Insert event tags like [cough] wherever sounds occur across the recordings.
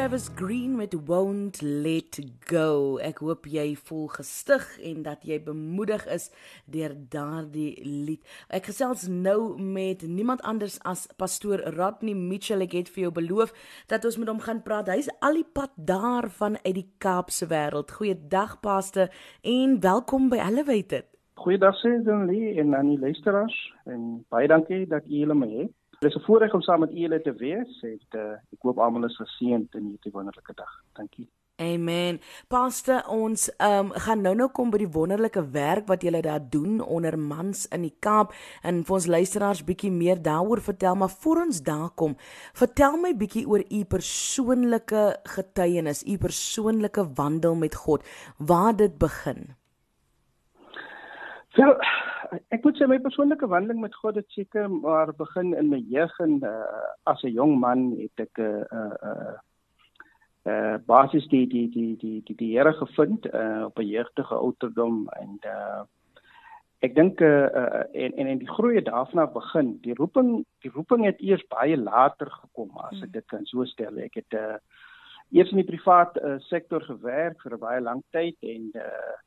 Travis Green met Won't Let Go. Ek hoop jy voel gestig en dat jy bemoedig is deur daardie lied. Ek gesels nou met niemand anders as pastoor Rodney Mitchell. Ek het vir jou beloof dat ons met hom gaan praat. Hy's al die pad daar van uit die Kaapse wêreld. Goeiedag pastoor en welkom by Elevated. Goeiedag sê dan Lee en aan die luisteraars en baie dankie dat jy hulle my het. Dit is 'n voorreg om saam met julle te wees. Het, uh, ek hoop almal is geseënd in hierdie wonderlike dag. Dankie. Amen. Pastor, ons um, gaan nou nou kom by die wonderlike werk wat julle daar doen onder mans in die Kaap en vir ons luisteraars bietjie meer daaroor vertel, maar voor ons daar kom, vertel my bietjie oor u persoonlike getuienis, u persoonlike wandel met God, waar dit begin. Wel, ek moet sê my persoonlike wandeling met God het seker maar begin in my jeug en uh, as 'n jong man het ek 'n uh, uh, uh, uh, basis die die die die die die Here gevind uh, op 'n jeugtige ouderdom en uh, ek dink uh, uh, en en en die groei daarvan af begin. Die roeping die roeping het eers baie later gekom as ek dit kan so stel. Ek het uh, eers in die privaat uh, sektor gewerk vir 'n baie lang tyd en uh,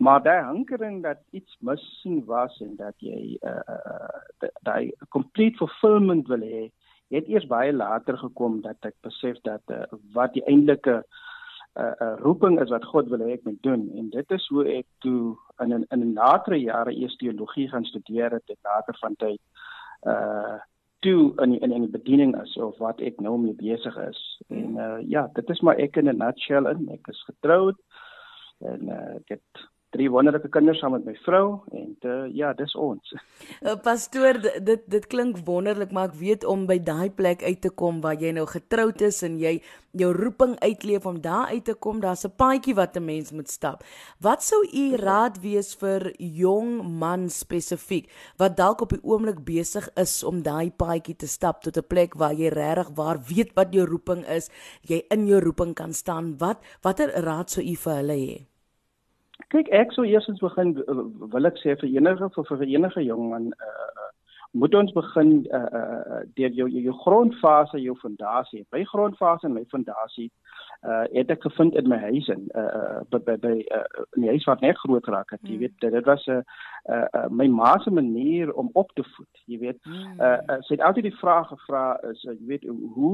maar daai hankering dat iets missing was en dat jy uh uh daai complete fulfillment wil hê. Het eers baie later gekom dat ek besef dat uh, wat die eintlike uh, uh roeping is wat God wil hê ek moet doen. En dit is hoe ek toe in in, in latere jare eers teologie gaan studeer het en later van tyd uh toe in in in die bediening is of wat ek nou mee besig is. En uh ja dit is maar ek in 'n nutshell in. Ek is getroud en uh, ek het drie wonderlike kinders saam met my vrou en uh, ja, dis ons. Uh, [laughs] pastoor, dit dit klink wonderlik, maar ek weet om by daai plek uit te kom waar jy nou getroud is en jy jou roeping uitleef om daar uit te kom, daar's 'n paadjie wat 'n mens moet stap. Wat sou u raad wees vir jong man spesifiek wat dalk op die oomblik besig is om daai paadjie te stap tot 'n plek waar jy regtig waar weet wat jou roeping is, jy in jou roeping kan staan. Wat watter raad sou u vir hulle hê? Kyk, ek sou eers eens begin wil ek sê vir enige vir, vir enige jong man uh, moet ons begin uh, uh, deur jou jou grondfase, jou fondasie. By grondfase en my fondasie uh het ek gevind in my huis en uh by by by uh, in die huis wat net groot geraak het. Jy hmm. weet dit was 'n uh, uh, uh, my ma se manier om op te voed. Jy weet uh, uh sy het altyd die vraag gevra is uh, jy weet hoe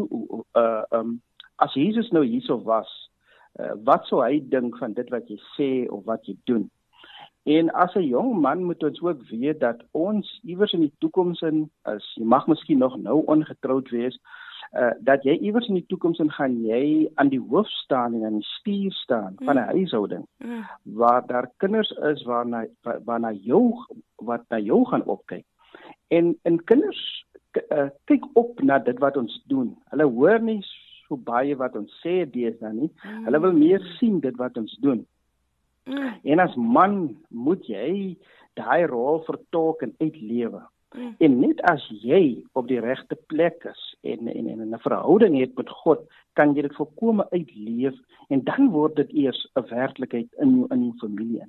uh um as Jesus nou hierso was uh, wat sou hy dink van dit wat jy sê of wat jy doen? En as 'n jong man moet ons ook weet dat ons iewers in die toekoms in is, jy mag miskien nog nou ongetroud wees, uh dat jy iewers in die toekoms in gaan jy aan die hoof staan en aan die stuur staan van 'n mm. huishouding mm. waar daar kinders is waarna waarna jou wat na jou gaan opkyk. En en kinders uh, kyk op na dit wat ons doen. Hulle hoor nie so baie wat ons sê deesdae nie. Mm. Hulle wil meer sien dit wat ons doen. Mm. En as man moet jy daai rol vertolk en uitlewe. Mm. En net as jy op die regte plek is en en en 'n verhouding het met God, kan jy dit volkome uitleef en dan word dit eers 'n werklikheid in jou in jou familie.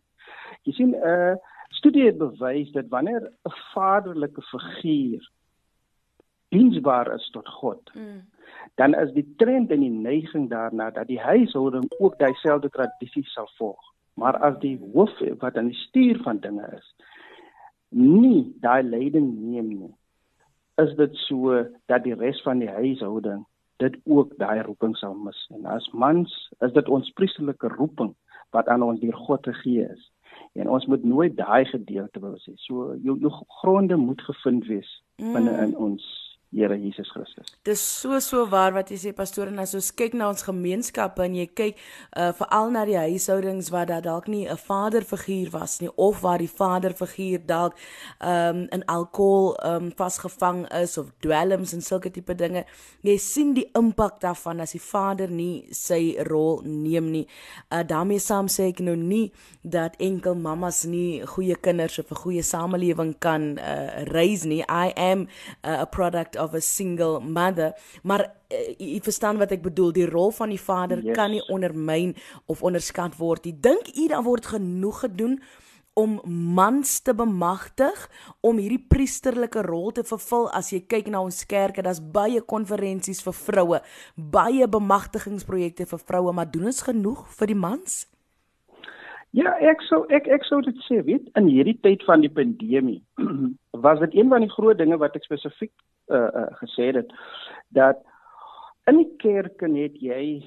Jy sien 'n uh, studie het bewys dat wanneer 'n vaderlike figuur diensbaar is tot God, mm dan is die trend en die neiging daarna dat die huishouding ook dieselfde tradisie sal volg. Maar as die hoof wat aan die stuur van dinge is, nie daai leiding neem nie, is dit so dat die res van die huishouding dit ook daai roeping sal mis. En as mans is dit ons priesterlike roeping wat aan ons deur God gegee is. En ons moet nooit daai gedeelte wou sê. So jou jou gronde moet gevind wees binne in mm. ons Here Jesus Christus. Dis so so waar wat jy sê pastoor en as ons kyk na ons gemeenskappe en jy kyk uh veral na die huishoudings waar daar dalk nie 'n vaderfiguur was nie of waar die vaderfiguur dalk um in alkohol um vasgevang is of dwelms en sulke tipe dinge. Jy sien die impak daarvan as die vader nie sy rol neem nie. Uh daarmee saam sê ek nou nie dat enkel mamas nie goeie kinders of 'n goeie samelewing kan uh raise nie. I am uh, a product of a single mother. Maar uh, jy verstaan wat ek bedoel. Die rol van die vader yes. kan nie ondermyn of onderskat word nie. Dink u dan word genoeg gedoen om mans te bemagtig om hierdie priesterlike rol te vervul? As jy kyk na ons kerke daar's baie konferensies vir vroue baie bemagtigingsprojekte vir vroue maar doen ons genoeg vir die mans Ja, ek sou ek ek sou dit sê, weet, in hierdie tyd van die pandemie [clears throat] was dit een van die groot dinge wat ek spesifiek uh, uh, gesê het dat in die kerk net jy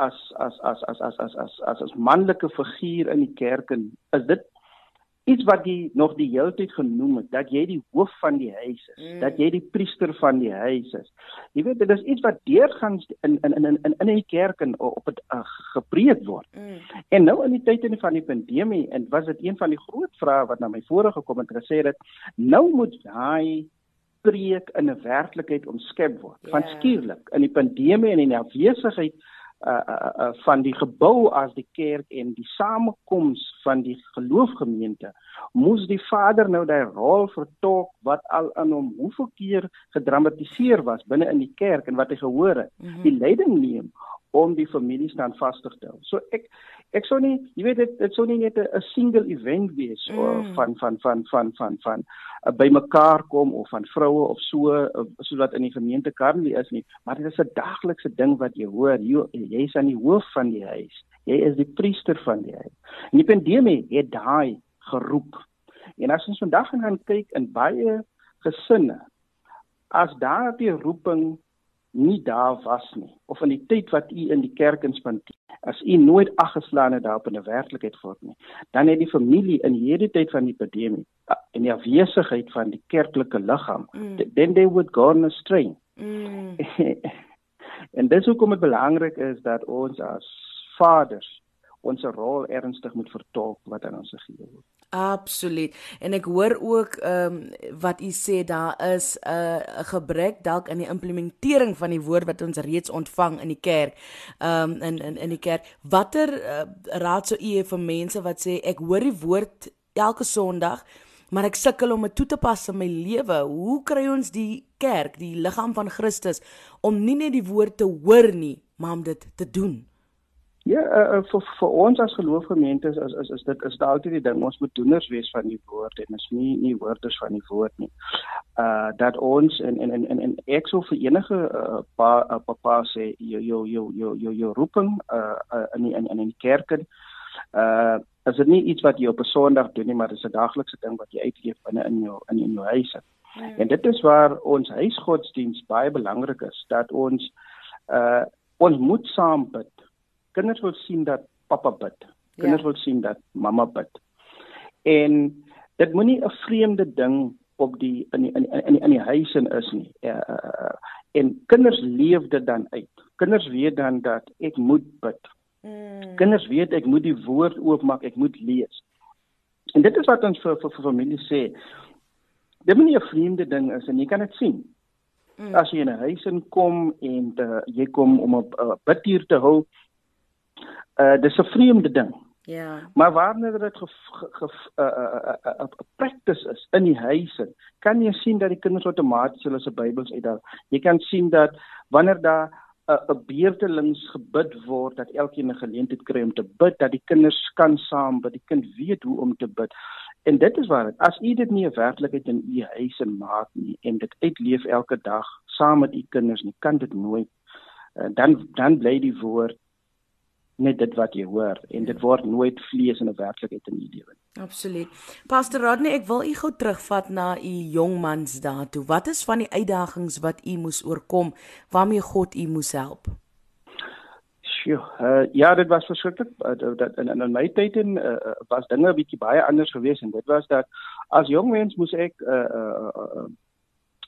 as as as as as as as as as manlike figuur in die kerk en is dit iets wat jy nog die hele tyd genoem het dat jy die hoof van die huis is mm. dat jy die priester van die huis is jy weet dit is iets wat deurgangs in in in in in die kerk en op het uh, gepreek word mm. en nou in die tyd in van die pandemie en was dit een van die groot vrae wat na my vorige gekom het gesê het nou moet hy preek in 'n werklikheid omskep word yeah. van ja. skielik in die pandemie en in die afwesigheid uh, uh, uh, van die gebou as die kerk en die samekoms van die geloofgemeente moes die vader nou daai rol vertolk wat al aan hom hoeveel keer gedramatiseer was binne in die kerk en wat hy gehoor het mm -hmm. die leiding neem om die familie standvastig te hou. So ek ek sou nie, jy weet dit dit sou nie net 'n single event wees mm. of van van van van van van uh, by mekaar kom of van vroue of so uh, so wat in die gemeente Karlie is nie, maar dit is 'n daglikse ding wat jy hoor. Jy jy's aan die hoof van die huis. Jy is die priester van die huis. En die pandemie het daai geroep. En as ons vandag gaan kyk in baie gesinne as daar die roeping nie daar was nie of in die tyd wat u in die kerk inspandeer as u nooit aggeslaan het daarop in 'n werklikheid voort nie dan het die familie in hierdie tyd van die pandemie uh, in die afwesigheid van die kerklike liggaam mm. then they would go on astray mm. [laughs] en dis hoekom dit belangrik is dat ons as vaders ons rol ernstig moet vertolk wat aan ons gegee word Absoluut. En ek hoor ook ehm um, wat u sê daar is 'n uh, gebrek dalk in die implementering van die woord wat ons reeds ontvang in die kerk. Ehm um, in in in die kerk. Watter uh, raad sou u hê vir mense wat sê ek hoor die woord elke Sondag, maar ek sukkel om dit toe te pas in my lewe. Hoe kry ons die kerk, die liggaam van Christus om nie net die woord te hoor nie, maar om dit te doen? Ja, uh, vir vir ons as geloofgemeente is, is is is dit is altyd die ding ons moet doeners wees van die woord en is nie nie hoorders van die woord nie. Uh dat ons en en en en ek sou vir enige uh, pa uh, papa sê jou jou jou jou jou jou roeping uh, uh in die, in in die kerk uh is dit nie iets wat jy op 'n Sondag doen nie, maar dit is 'n daglikse ding wat jy uitleef binne in jou in in jou huis. Ja. En dit is waar ons huisgodsdiens baie belangrik is dat ons uh ons moet saam bid kinders wil sien dat pappa bid. Kinders ja. wil sien dat mamma bid. En dit moenie 'n vreemde ding op die in die in in in die huis in is nie. Uh, en kinders leef dit dan uit. Kinders weet dan dat ek moet bid. Mm. Kinders weet ek moet die woord oopmaak, ek moet lees. En dit is wat ons vir vir, vir familie sê. Dit moenie 'n vreemde ding is en jy kan dit sien. Mm. As jy in 'n huis inkom en uh, jy kom om 'n uh, bidtuur te hou, uh dis 'n vreemde ding. Ja. Maar wanneer dit 'n uh, uh, uh, uh, practice is in die huise, kan jy sien dat die kinders outomaties hulle se Bybels uithaal. Jy kan sien dat wanneer daar 'n uh, beurtelings gebid word dat elkeen 'n geleentheid kry om te bid, dat die kinders kan saam bid, die kind weet hoe om te bid. En dit is waar dit as u dit nie 'n werklikheid in u huis en maak nie en dit uitleef elke dag saam met u kinders nie, kan dit nooit uh, dan dan bly die woord net dit wat jy hoor en dit word nooit vlees in 'n werklikheid in die lewe. Absoluut. Pastor Rodney, ek wil u gou terugvat na u jongmans daartoe. Wat is van die uitdagings wat u moes oorkom waarmee God u moes help? Sjoe, uh, ja, dit was verskriklik. Uh, dat in, in my tyd en uh, was dinge 'n bietjie baie anders geweest en dit was dat as jong mens moes ek uh, uh, uh, uh,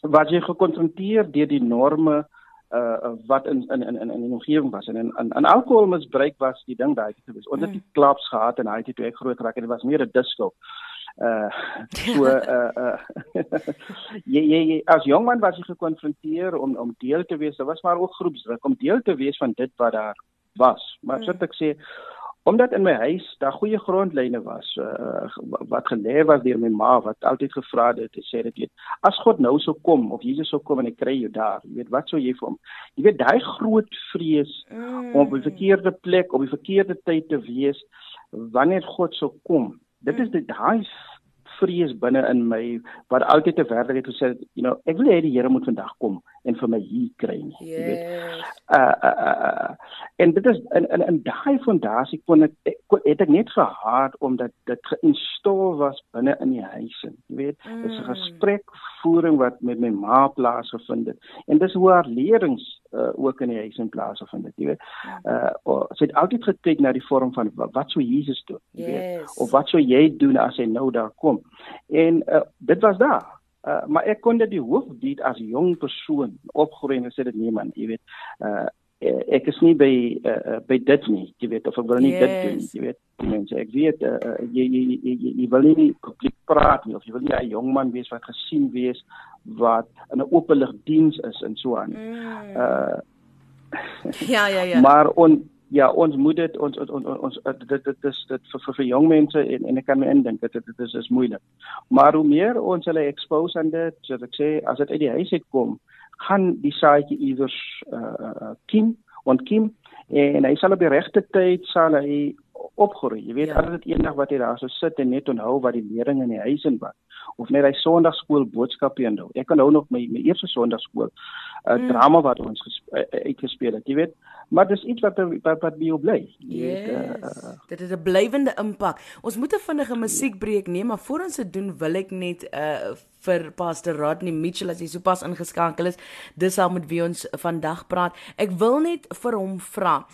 was jy gekonfronteer deur die norme uh wat in in in in in die omgewing was en in in, in alkoholmisbruik was die ding daai gewees. Ons het die klubs gehad en hy het toe ek groot geraak en dit was meer 'n disco. Uh so uh uh [laughs] jy, jy jy as jong man was jy gekonfronteer om om deel te wees. Daar was maar ook groepsdruk om deel te wees van dit wat daar was. Maar soos ek sê omdat in my huis daar goeie grondlyne was uh, wat gelê was deur my ma wat altyd gevra het te sê dit weet as God nou sou kom of Jesus sou kom en ek kry jou daar jy weet wat sou jy vir hom jy weet daai groot vrees mm. om op die verkeerde plek op die verkeerde tyd te wees wanneer God sou kom Dit is dit daai vrees binne in my wat altyd te werklik het gesê, you know, ek wil hê die Here moet vandag kom en vir my hier kry nie, yes. jy weet. Uh, uh uh uh en dit is in in in daai fondasie kon ek, ek het ek net gehad omdat dit geïnstalleer was binne in die huis en jy weet, mm. dis 'n gesprekvoering wat met my ma plaasgevind het. En dis hoe haar leerings uh, ook in die huis in plaasgevind het, jy weet. Uh sy het altyd gekyk na die vorm van wat sou Jesus doen, jy yes. weet, of wat sou jy doen as hy nou daar kom. En uh, dit was daar Uh, maar ek kon dit die hoofdiet as jong persoon opgroei en sê dit nee man, jy weet. Uh ek is nie by uh, by dit nie, jy weet of ek wil nie yes. dit doen, jy weet. Mense, ek weet uh, jy, jy jy jy jy wil nie publiek praat nie of jy wil nie 'n jong man wees wat gesien wees wat in 'n openlig diens is en so aan. Mm. Uh ja ja ja. [laughs] Maar on ja, ons moet dit ons ons ons, ons dit dit is dit vir vir, vir jong mense en en ek kan my indink dit dit is is moeilik. Maar hoe meer ons hulle expose aan dit, soos ek sê, as dit uit die huis uit kom, gaan die saadjie iewers uh kim en kim en hy sal op die regte tyd sal hy opgroei. Jy weet, ja. as dit eendag wat hy daar so sit en net onthou wat die lering in die huis en wat of net hy Sondagskool boodskappe inhou. Ek kan nou nog my my eerste Sondagskool 'n uh, mm. drama wat ons uh, uitgespeel het, jy weet. Maar dis iets wat wat wat by jou bly. Jy yes. weet, uh, dit het 'n blywende impak. Ons moet 'n vinnige musiekbreek neem, maar voor ons dit doen, wil ek net uh vir Pastor Rodney Mitchell as hy sopas ingeskakel is, dis al met wie ons vandag praat. Ek wil net vir hom vra.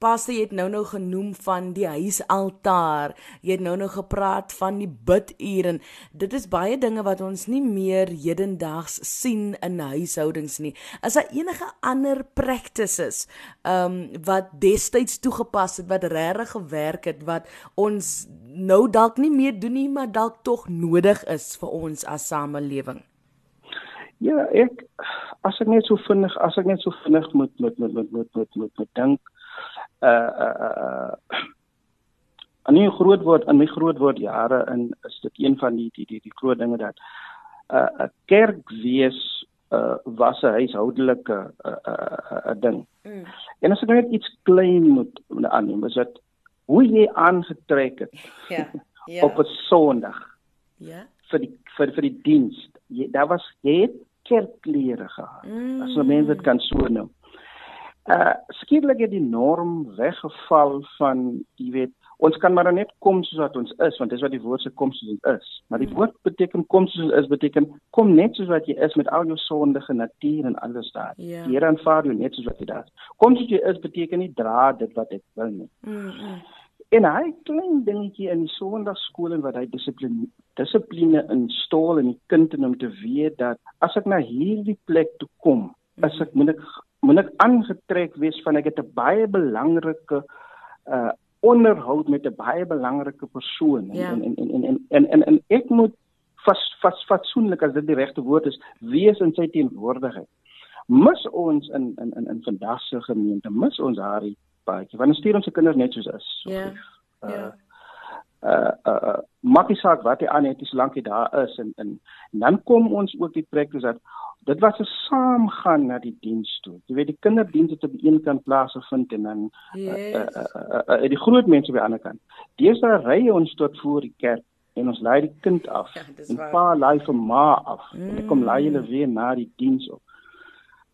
Pastor, jy het nou nou genoem van die huisaltaar. Jy het nou nou gepraat van die biduur en dit is baie dinge wat ons nie meer hedendaags sien in huishoudings nie. Is daar enige ander practices ehm um, wat destyds toegepas het wat regtig gewerk het wat ons nou dalk nie meer doen nie, maar dalk tog nodig is vir ons as samelewing? Ja, ek as ek net so vinnig, as ek net so vinnig moet moet moet moet moet moet moet, moet dink uh uh uh aan uh, 'n groot woord in my groot woord jare in is dit een van die die die, die groot dinge dat 'n uh, 'n kerk wees uh was 'n huishoudelike 'n uh, uh, uh, ding. Mm. En as ek net iets klein moet aanneem, is dit hoe jy aangetrek het. Ja. [laughs] Ja. op 'n Sondag. Ja. vir die vir vir die diens. Jy daar was jy kerkklere gehad. Mm. As mense dit kan so noem uh skielik het die norm weggeval van jy weet ons kan maar net kom soos wat ons is want dis wat die woord se kom soos ons is maar die hmm. woord beteken kom soos ons is beteken kom net soos wat jy is met al jou sondige natuur en alles daar yeah. Ja. die Here aanvaar jou net soos wat jy daar kom soos jy is beteken nie dra dit wat ek wil nie mm -hmm. en hy klein dingetjie in die sonndagskool en wat hy dissipline dissipline instal in die kind en om te weet dat as ek na hierdie plek toe kom as hmm. ek moet ek moet ek aangetrek wees van ek het 'n baie belangrike uh onderhoud met 'n baie belangrike persoon ja. en, en, en en en en en en ek moet vas vas fatsoenlik as dit die regte woord is wees in sy teenwoordigheid. Mis ons in in in in vandag se gemeente mis ons daardie baadjie. Want ons stuur ons se kinders net soos is. Ja. Uh, ja. Uh uh, uh maak nie saak wat hy aan het, solank hy daar is en en dan kom ons ook die praktis dat dit was 'n saamgaan na die diens toe. Jy weet die kinderdiens het op die een kant plaasgevind en dan yes. uh, uh, uh, uh, uh, die groot mense op die ander kant. Deesdae ry ons tot voor die kerk en ons lei die kind af. [laughs] Ja, en pa lei vir ma af. Mm. En kom lei hulle weer na die diens op.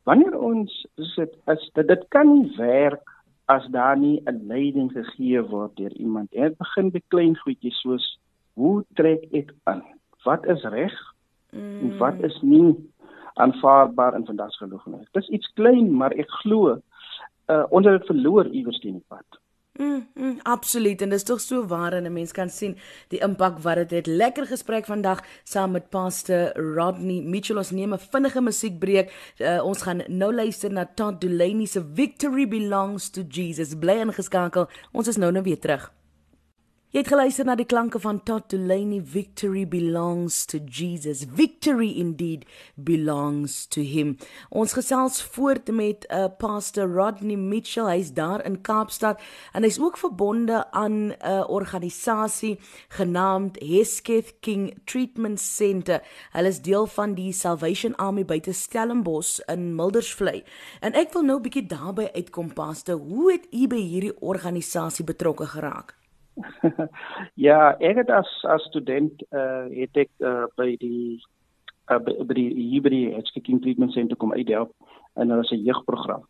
Wanneer ons dit is dit dit kan nie werk as daar nie 'n leiding gegee word deur iemand. Dit begin by klein goedjies soos hoe trek ek aan? Wat is reg? Mm. En wat is nie aanvaarbaar in vandag se geloof nie. Dis iets klein, maar ek glo uh ons het dit verloor iewers teen die pad. Mm, mm, absoluut en dit is tog so waar en 'n mens kan sien die impak wat dit het. Lekker gesprek vandag saam met Pastor Rodney Mitchell. Ons neem 'n vinnige musiekbreek. Uh, ons gaan nou luister na Todd Dulaney se Victory Belongs to Jesus. Bly ingeskakel. Ons is nou nou weer terug. Jy het geluister na die klanke van Todd Dulaney Victory belongs to Jesus. Victory indeed belongs to him. Ons gesels voort met 'n uh, Pastor Rodney Mitchell. Hy's daar in Kaapstad en hy's ook verbonde aan 'n uh, organisasie genaamd Hesketh King Treatment Center. Hulle is deel van die Salvation Army buite Stellenbosch in Mildersvlei. En ek wil nou 'n bietjie daarby uitkom, Pastor. Hoe het u by hierdie organisasie betrokke geraak? Ja, ek het as as student uh het ek uh, by die uh, by, by die Hebrew Education Treatment Center kom uithelp en hulle se jeugprogram.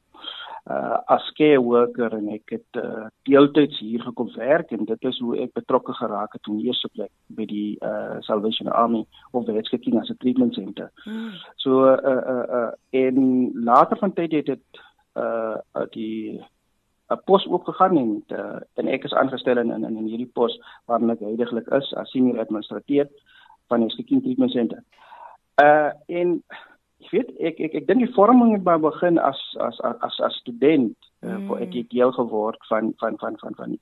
Uh as care worker en ek het uh, deeltyds hier gekom werk en dit is hoe ek betrokke geraak het in eerste plek by die uh Salvation Army of the Education as a Treatment Center. Hmm. So uh uh, uh en later van tyd het dit uh die 'n pos oopgegaan en uh, en ek is aangestel in in, in hierdie pos waarin ek heidaglik is as senior administrateur van die Skikking Treatment Center. Uh en ek weet ek ek ek dink die vorming het maar begin as as as as student uh, mm. ek het deel geword van van van van van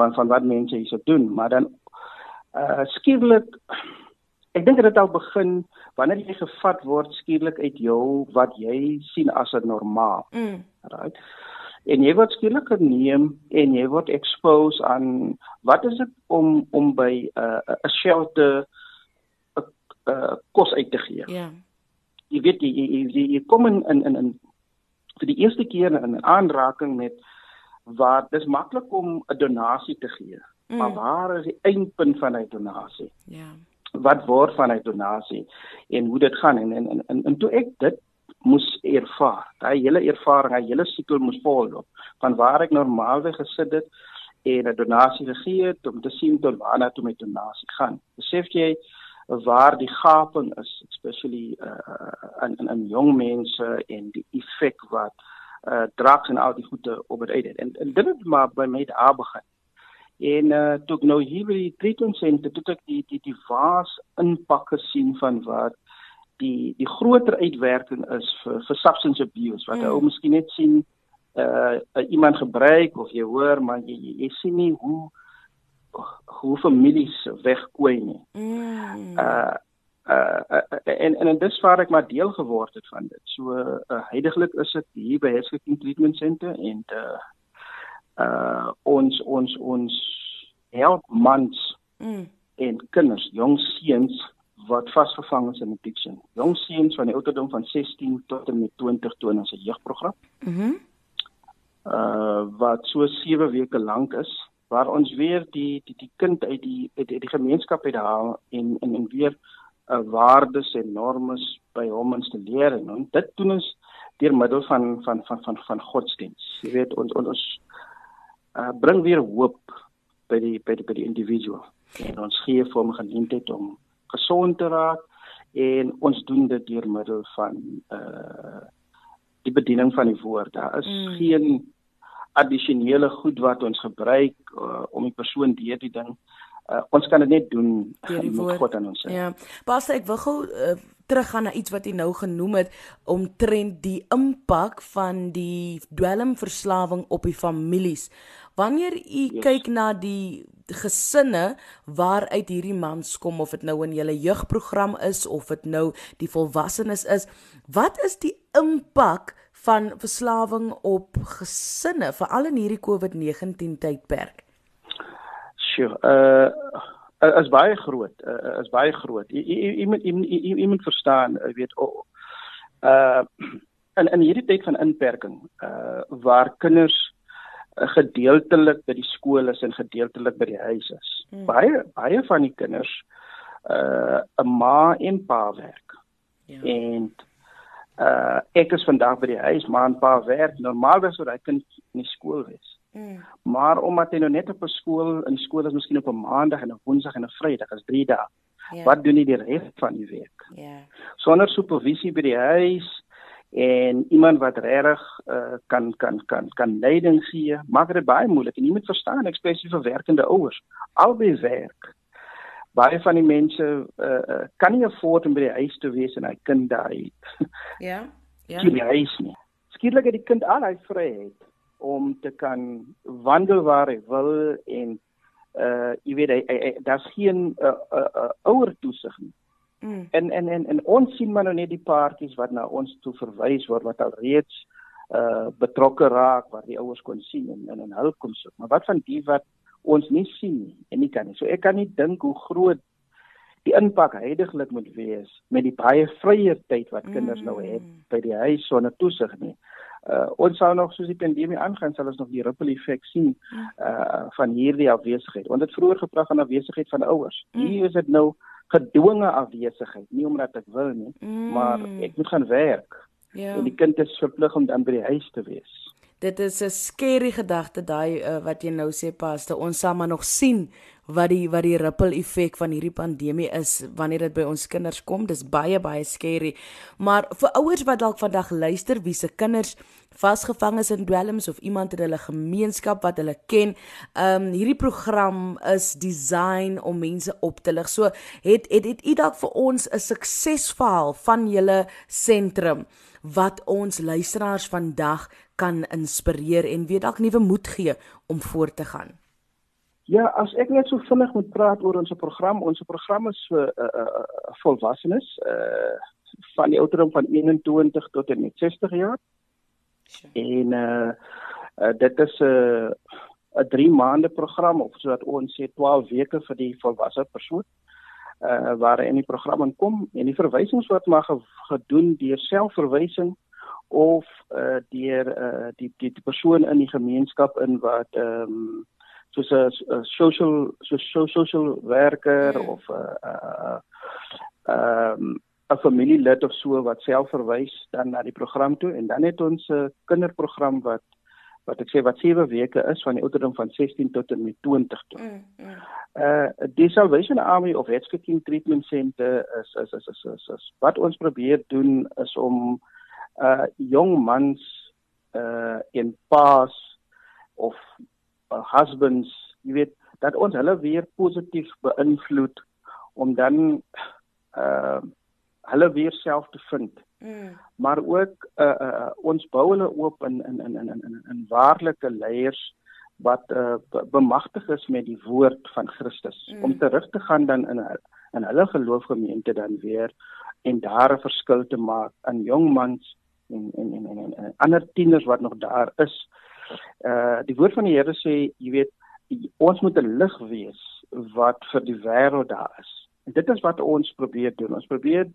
van van wat mense hier so doen, maar dan uh skielik ek dink dit het al begin wanneer jy gevat word skielik uit jou wat jy sien as 'n normaal. Mm. Right? En jy word skielik geneem en jy word exposed aan wat is dit om om by 'n uh, 'n shelter 'n uh, kos uit te gee. Ja. Jy weet jy jy, jy, jy kom in in in, in vir die eerste keer in 'n aanraking met waar dis maklik om 'n donasie te gee. Mm. Maar waar is die eindpunt van 'n donasie? Ja. Wat word van 'n donasie en hoe dit gaan en en en, en toe ek dit moes ervaar. Daai hele ervaring, daai hele sikkel moes volloop van waar ek normaalweg gesit het en 'n donasie gegee het om te sien tot waarna toe my donasie gaan. Besef jy waar die gaping is, especially uh, in in in jong mense en die effek wat uh drugs en al die goede op het het. En, en dit het maar by my daar begin. En uh toe ek nou hier by die treatment center, toe ek die die die vaas impak gesien van wat die die groter uitwerking is vir vir substance abuse wat mm. ou miskien net sien uh, uh iemand gebruik of jy hoor maar jy jy, jy sien nie hoe hoe families wegkooi nie. Mm. Uh uh en en dis waar ek maar deel geword het van dit. So uh, heidaglik is dit hier by Heskin Treatment Center en uh uh ons ons ons help mans mm. en kinders, jong seuns wat vasgevang is in addiction. Jong seuns van die ouderdom van 16 tot en met 20 toon ons 'n jeugprogram. Mhm. Mm uh wat so 7 weke lank is waar ons weer die die die kind uit die uit die, die gemeenskap uit haal en en en weer uh waardes en normes by hom installeer en dit doen ons deur middel van van van van van godsdiens. Jy weet ons ons uh bring weer hoop by die by die by die individu en ons gee vir hom geleentheid om gesond te raak en ons doen dit deur middel van uh die bediening van die woord. Daar is mm. geen addisionele goed wat ons gebruik uh, om die persoon deur die ding uh, ons kan dit net doen met God aan ons. Ja. Pastor, ek wil gou uh, teruggaan na iets wat jy nou genoem het omtrent die impak van die dwelmverslawing op die families. Wanneer u yes. kyk na die gesinne waaruit hierdie mans kom of dit nou in julle jeugprogram is of dit nou die volwassenes is, wat is die impak van verslawing op gesinne veral in hierdie COVID-19 tydperk? Sjoe, uh is baie groot, uh, is baie groot. Jy moet jy moet verstaan, jy weet uh in in hierdie tyd van inperking, uh waar kinders gedeeltelik by die skool is en gedeeltelik by die huis is. Hmm. Baie baie van die kinders uh 'n ma en pa werk. Ja. En uh ek is vandag by die huis, ma en pa werk. Normaalweg sou hy kind in die skool wees. Hmm. Maar omdat hy nou net op 'n skool in skool is, miskien op 'n maandag en 'n woensdag en 'n vrydag, is 3 dae. Ja. Wat doen hy die res van die week? Ja. Sonder supervisie by die huis, en iemand wat regtig uh, kan kan kan kan leiding gee maak dit baie moeilik en jy moet verstaan ek spesifiek vir werkende ouers albei werk baie van die mense uh, kan nie afford om by die huis te wees en hy kind daar ja ja die huis nie skielik het die kind al hy vryheid om te kan wandel waar hy wil en uh jy weet hy, hy, hy daar's geen uh, uh, uh, ouer toesig nie Mm. En en en en ons sien maar nou net die paartjies wat na ons toe verwys word wat al reeds uh betrokke raak waar die ouers kon sien en en, en hulp kon soek. Maar wat van die wat ons nie sien nie en nie kan nie. So ek kan nie dink hoe groot die impak heidaglik moet wees met die baie vrye tyd wat kinders mm. nou het by die huis sonder toesig nie. Uh ons sou nog soos die pandemie aangaan sal ons nog die ripple effek sien uh van hierdie afwesigheid. Ons het vroeër gepraat van afwesigheid van ouers. Mm. Hier is dit nou gedwonge afwesigheid, nie omdat ek wil nie, mm. maar ek moet gaan werk. Ja. En die kind is verplig om dan by die huis te wees. Dit is 'n skerry gedagte daai uh, wat jy nou sê paste. Ons sal maar nog sien wat die wat die ripple effek van hierdie pandemie is wanneer dit by ons kinders kom. Dis baie baie skerry. Maar vir ouers wat dalk vandag luister wie se kinders vasgevang is in dwelms of iemand in hulle gemeenskap wat hulle ken, ehm um, hierdie program is design om mense op te lig. So het het het u dalk vir ons 'n suksesverhaal van julle sentrum wat ons luisteraars vandag kan inspireer en weet dalk nuwe moed gee om voort te gaan. Ja, as ek net so vinnig moet praat oor ons program, ons program is vir uh, uh, volwassenes uh van die ouderdom van 21 tot en met 60 jaar. Sure. En uh, uh dit is 'n uh, 'n 3 maande program of sodat ons sê 12 weke vir die volwasse persoon uh waar in die program inkom en die verwysings word maar gedoen deur selfverwysing of uh deur uh die die persoon in die gemeenskap in wat ehm um, soos 'n social so social werker mm. of 'n uh, ehm 'n familielid of so wat self verwys dan na die program toe en dan het ons 'n kinderprogram wat wat ek sê wat 7 weke is van die ouderdom van 16 tot en met 20 toe. Mm, mm. Uh die Salvation Army of Headskicking Treatment Center is is, is is is is wat ons probeer doen is om uh jong mans uh in paas of uh, husbands, jy weet, dat ons hulle weer positief beïnvloed om dan uh hulle weer self te vind. Mm. Maar ook uh, uh ons bou hulle oop in in in in in in waarlike leiers wat uh bemagtig is met die woord van Christus mm. om terug te gaan dan in in hulle geloofgemeente dan weer en daar 'n verskil te maak aan jong mans en en en en, en ander tieners wat nog daar is uh die woord van die Here sê, jy weet, ons moet 'n lig wees wat vir die wêreld daar is. En dit is wat ons probeer doen. Ons probeer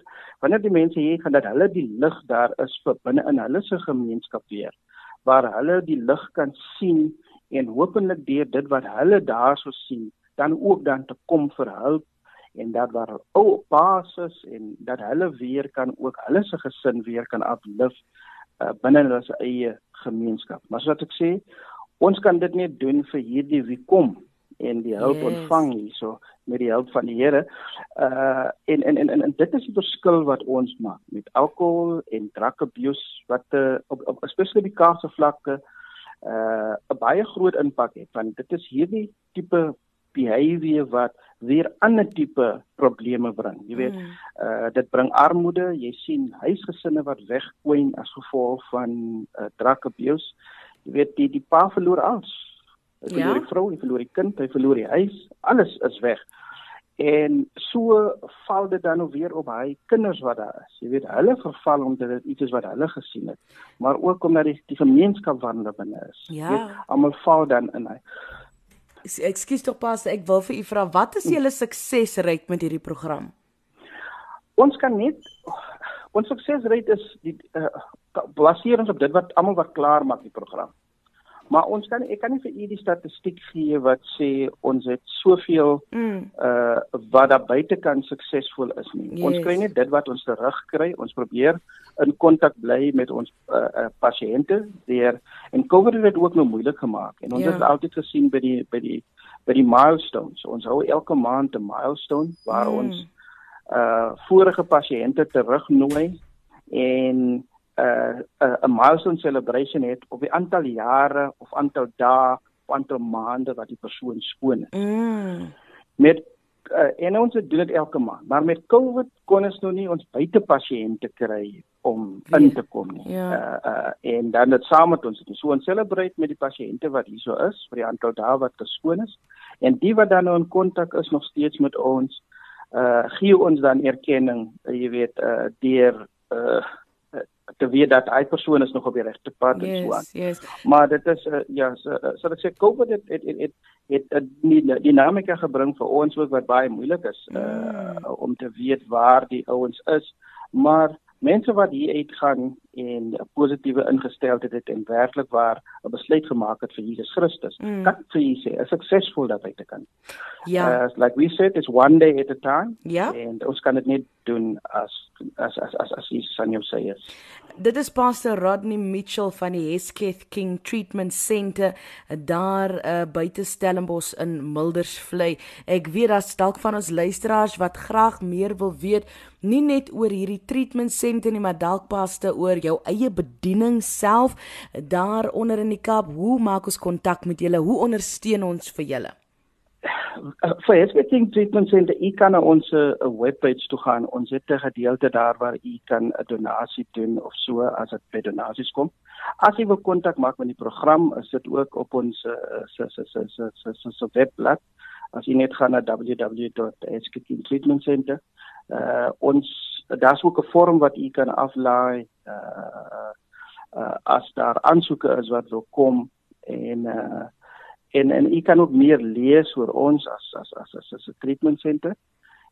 wanneer die mense hier gaan dat hulle die lig daar is vir binne in hulle se gemeenskap weer waar hulle die lig kan sien en hopelik deur dit wat hulle daarso sien dan ook dan te kom vir hulp en dat waar ou basis en dat hulle weer kan ook hulle se gesin weer kan uplift uh, binne hulle eie gemeenskap. Maar soos ek sê, ons kan dit net doen vir hierdie wie kom en die hulp yes. ontvang hierso met die hulp van die Here. Uh en, en en en dit is die verskil wat ons maak met alkohol en drug abuse wat uh, op op spesifiek die kaarse vlakke uh 'n baie groot impak het want dit is hierdie tipe behavior wat weer ander tipe probleme bring. Jy weet, mm. uh dit bring armoede, jy sien huisgesinne wat wegkwyn as gevolg van uh drug abuse. Jy weet die die pa verloor alles. Hy verloor ja? die vrou, hy verloor die kind, hy verloor die huis, alles is weg. En so val dit dan nou weer op hy kinders wat daar is. Jy weet, hulle verval omdat dit iets is wat hulle gesien het, maar ook omdat die, die gemeenskap hulle binne is. Ja. Weet, almal val dan in hy Ekskuus tog pas, ek wil vir u vra wat is julle suksesryk met hierdie program? Ons kan net ons suksesryk is die uh, baseer ons op dit wat almal wat klaar maak die program. Maar ons kan ek kan nie vir u die statistiek gee wat sê ons het soveel mm. uh wat daar buitekant suksesvol is nie. Yes. Ons kry net dit wat ons terugkry. Ons probeer in kontak bly met ons uh, uh pasiënte deur en COVID het dit ook nou moeilik gemaak. En ons ja. het altyd gesien by die by die by die milestones. Ons hou elke maand 'n milestone waar mm. ons uh vorige pasiënte terugnooi en uh, 'n milestone celebration het op die aantal jare of aantal dae of aantal maande wat die persoon skoon is. Mm. Met uh, en ons doen dit elke maand, maar met COVID kon ons nou nie ons buite pasiënte kry om in nee. te kom nie. Ja. Uh, uh, en dan dit saam met ons, so ons celebrate met die pasiënte wat hier so is vir die aantal dae wat geskoon is en die wat dan nou in kontak is nog steeds met ons uh gee ons dan erkenning, uh, jy weet, uh deur uh te weet dat hy persoon is nog op die regte pad yes, en so aan. Yes. Maar dit is uh, ja, so, uh, so ek sê COVID het het het het, het die dinamika gebring vir ons ook wat baie moeilik is uh, mm. om te weet waar die ouens is. Maar mense wat hier uitgaan en 'n positiewe ingesteldheid het en werklik waar 'n besluit gemaak het vir Jesus Christus, mm. kan vir jy sê, is suksesvol dat hy te kan. Ja. Uh, like we said, it's one day at a time. Ja. En ons kan dit net doen as as as as as Jesus aan jou sê is. Dit is Pastor Rodney Mitchell van die Hesketh King Treatment Center daar uh, buite Stellenbosch in Mildersvlei. Ek weet daar's dalk van ons luisteraars wat graag meer wil weet nie net oor hierdie treatment center nie, maar dalk paste oor jou eie bediening self daar onder in die Kaap. Hoe maak ons kontak met julle? Hoe ondersteun ons vir julle? Vir Hesketing Treatment Center, u kan na ons 'n uh, webpage toe gaan. Ons het 'n gedeelte daar waar u kan 'n donasie doen of so as dit by donasies kom. As u wil kontak maak met die program, is dit ook op ons se se se se se se webblad. As u net gaan na www.hesketingtreatmentcenter, uh ons daar's ook 'n vorm wat u kan aflaai uh uh as daar aansoeke is wat wil kom en uh en en u kan ook meer lees oor ons as as as as, 'n treatment center.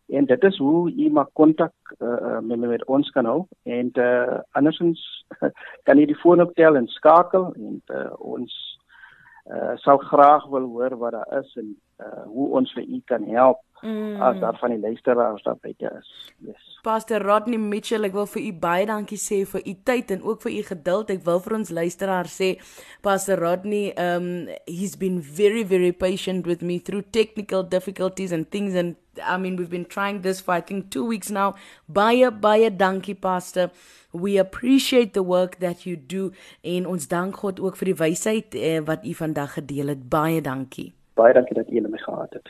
En dit is hoe u maar kontak uh, met met ons kan hou en uh, andersins [laughs] kan u die foon optel en skakel. En uh, ons uh, sal graag wil hoor wat daar is en uh, hoe ons vir u kan help mm. as daar van die luisteraars daar buite is. Yes. Pastor Rodney Mitchell, ek wil vir u baie dankie sê vir u tyd en ook vir u geduld. Ek wil vir ons luisteraars sê Pastor Rodney um he's been very very patient with me through technical difficulties and things and I mean we've been trying this for I think 2 weeks now. Baie baie dankie Pastor. We appreciate the work that you do en ons dank God ook vir die wysheid eh, wat u vandag gedeel het. Baie dankie. Baie dankie dat jy my gehad het.